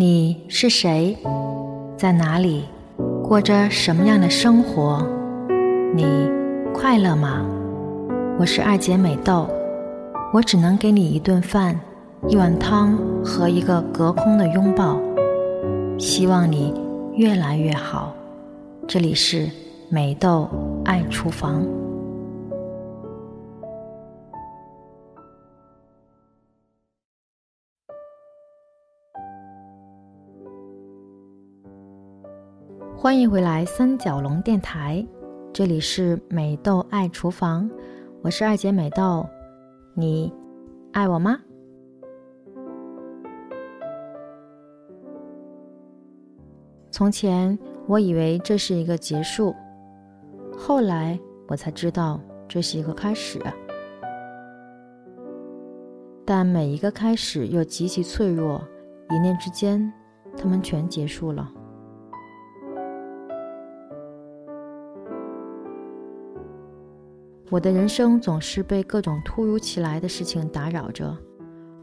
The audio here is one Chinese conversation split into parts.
你是谁？在哪里？过着什么样的生活？你快乐吗？我是二姐美豆，我只能给你一顿饭、一碗汤和一个隔空的拥抱。希望你越来越好。这里是美豆爱厨房。欢迎回来三角龙电台，这里是美豆爱厨房，我是二姐美豆，你爱我吗？从前我以为这是一个结束，后来我才知道这是一个开始。但每一个开始又极其脆弱，一念之间，他们全结束了。我的人生总是被各种突如其来的事情打扰着，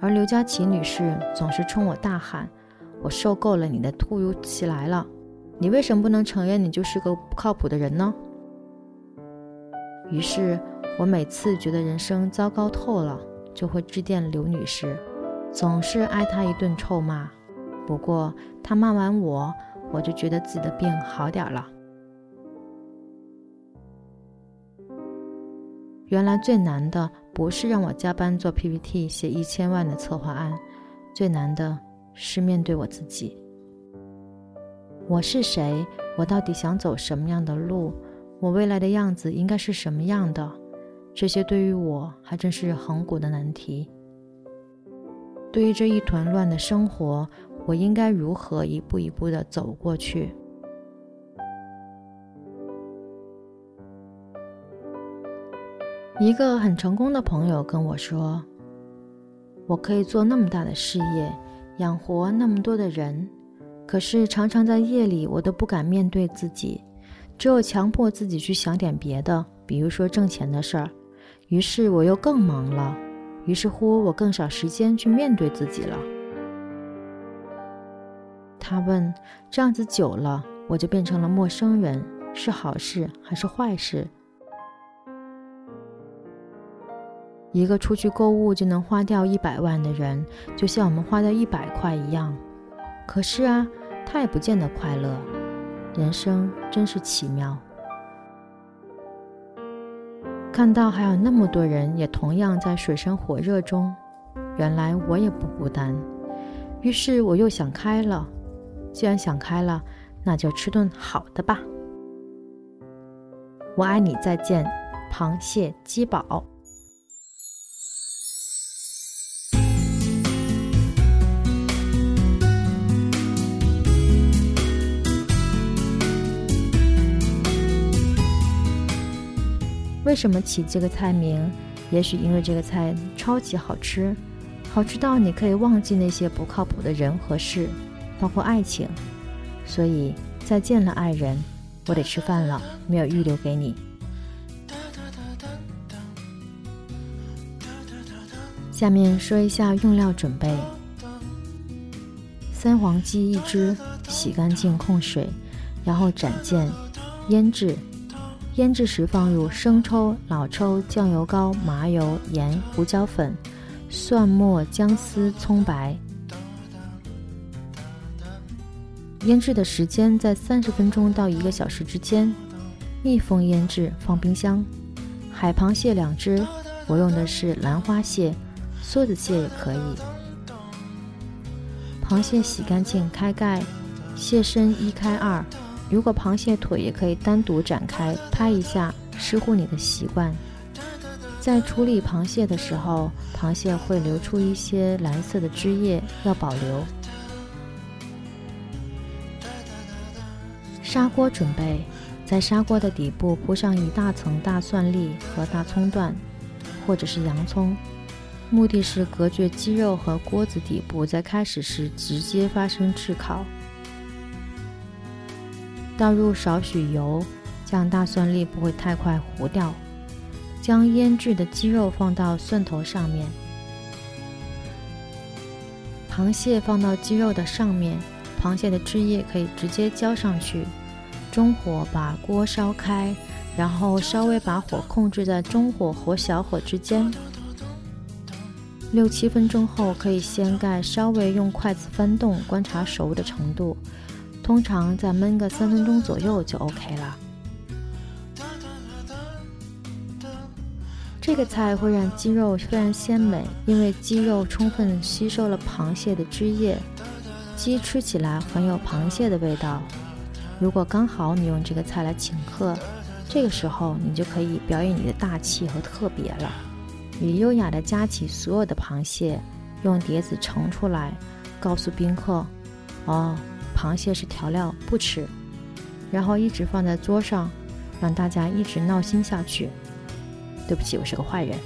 而刘佳琪女士总是冲我大喊：“我受够了你的突如其来了！你为什么不能承认你就是个不靠谱的人呢？”于是，我每次觉得人生糟糕透了，就会致电刘女士，总是挨她一顿臭骂。不过，她骂完我，我就觉得自己的病好点了。原来最难的不是让我加班做 PPT、写一千万的策划案，最难的是面对我自己。我是谁？我到底想走什么样的路？我未来的样子应该是什么样的？这些对于我还真是恒古的难题。对于这一团乱的生活，我应该如何一步一步的走过去？一个很成功的朋友跟我说：“我可以做那么大的事业，养活那么多的人，可是常常在夜里，我都不敢面对自己，只有强迫自己去想点别的，比如说挣钱的事儿。于是我又更忙了，于是乎我更少时间去面对自己了。”他问：“这样子久了，我就变成了陌生人，是好事还是坏事？”一个出去购物就能花掉一百万的人，就像我们花掉一百块一样。可是啊，他也不见得快乐。人生真是奇妙。看到还有那么多人也同样在水深火热中，原来我也不孤单。于是我又想开了。既然想开了，那就吃顿好的吧。我爱你，再见，螃蟹鸡煲。为什么起这个菜名？也许因为这个菜超级好吃，好吃到你可以忘记那些不靠谱的人和事，包括爱情。所以再见了，爱人，我得吃饭了，没有预留给你。下面说一下用料准备：三黄鸡一只，洗干净控水，然后斩件，腌制。腌制时放入生抽、老抽、酱油膏、麻油、盐、胡椒粉、蒜末、姜丝、葱白。腌制的时间在三十分钟到一个小时之间，密封腌制，放冰箱。海螃蟹两只，我用的是兰花蟹，梭子蟹也可以。螃蟹洗干净，开盖，蟹身一开二。如果螃蟹腿也可以单独展开拍一下，视乎你的习惯。在处理螃蟹的时候，螃蟹会流出一些蓝色的汁液，要保留。砂锅准备，在砂锅的底部铺上一大层大蒜粒和大葱段，或者是洋葱，目的是隔绝鸡肉和锅子底部在开始时直接发生炙烤。倒入少许油，这样大蒜粒不会太快糊掉。将腌制的鸡肉放到蒜头上面，螃蟹放到鸡肉的上面，螃蟹的汁液可以直接浇上去。中火把锅烧开，然后稍微把火控制在中火和小火之间。六七分钟后可以掀盖，稍微用筷子翻动，观察熟的程度。通常再焖个三分钟左右就 OK 了。这个菜会让鸡肉非常鲜美，因为鸡肉充分吸收了螃蟹的汁液，鸡吃起来很有螃蟹的味道。如果刚好你用这个菜来请客，这个时候你就可以表演你的大气和特别了。你优雅地夹起所有的螃蟹，用碟子盛出来，告诉宾客：“哦，螃蟹是调料，不吃。”然后一直放在桌上，让大家一直闹心下去。对不起，我是个坏人。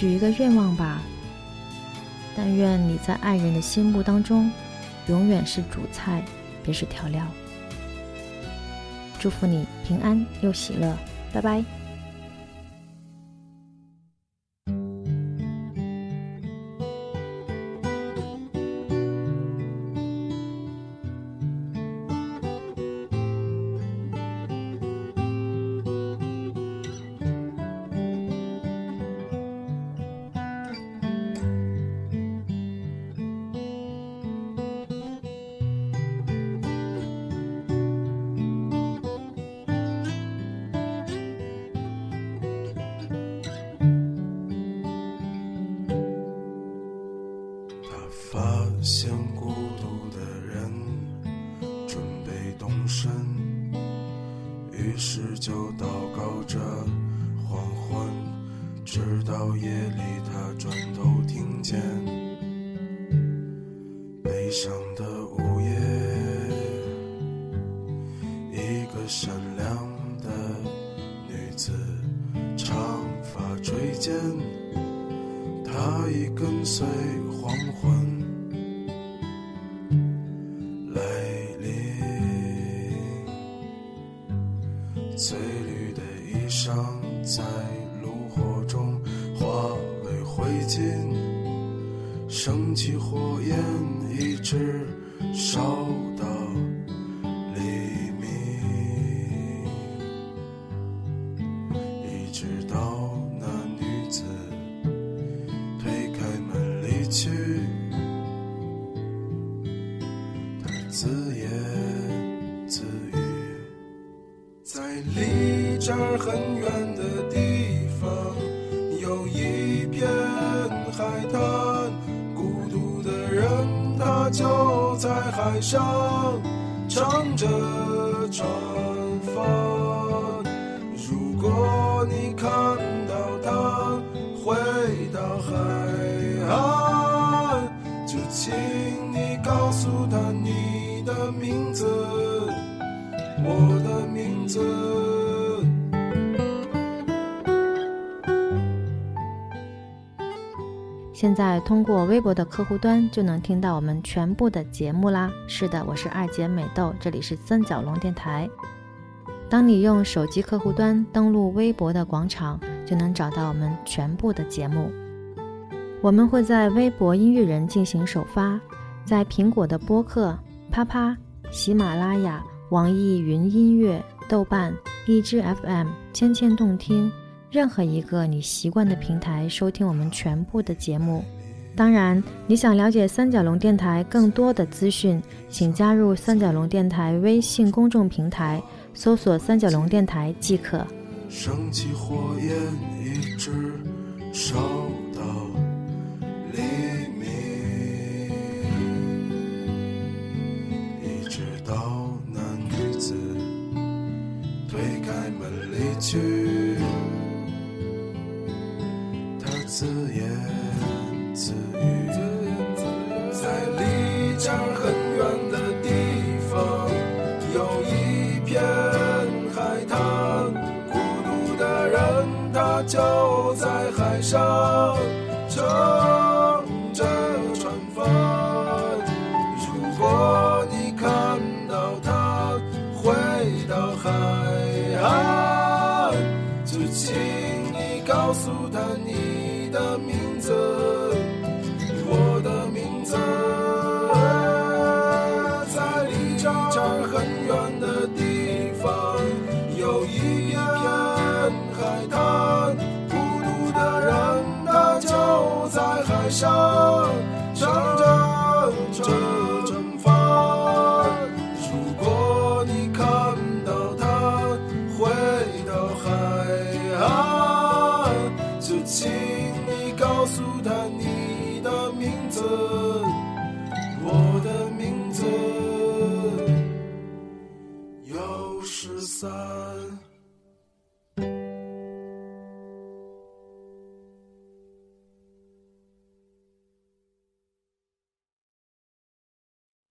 许一个愿望吧，但愿你在爱人的心目当中，永远是主菜，别是调料。祝福你平安又喜乐，拜拜。像孤独的人，准备动身于是就祷告着黄昏，直到夜里他转头听见悲伤的午夜，一个善良的女子，长发垂肩，翠绿的衣裳在炉火中化为灰烬，升起火焰一直烧到黎明，一直到那女子推开门离去，这儿很远的地方，有一片海滩，孤独的人他就在海上唱着船帆。如果你看到他回到海岸，就请你告诉他你的名字。我的名字。现在通过微博的客户端就能听到我们全部的节目啦。是的，我是二姐美豆，这里是三角龙电台。当你用手机客户端登录微博的广场，就能找到我们全部的节目。我们会在微博音乐人进行首发，在苹果的播客、啪啪、喜马拉雅。网易云音乐、豆瓣、荔枝 FM、千千动听，任何一个你习惯的平台收听我们全部的节目。当然，你想了解三角龙电台更多的资讯，请加入三角龙电台微信公众平台，搜索“三角龙电台”即可。升起火焰，一直烧到黎去，他自言自 So.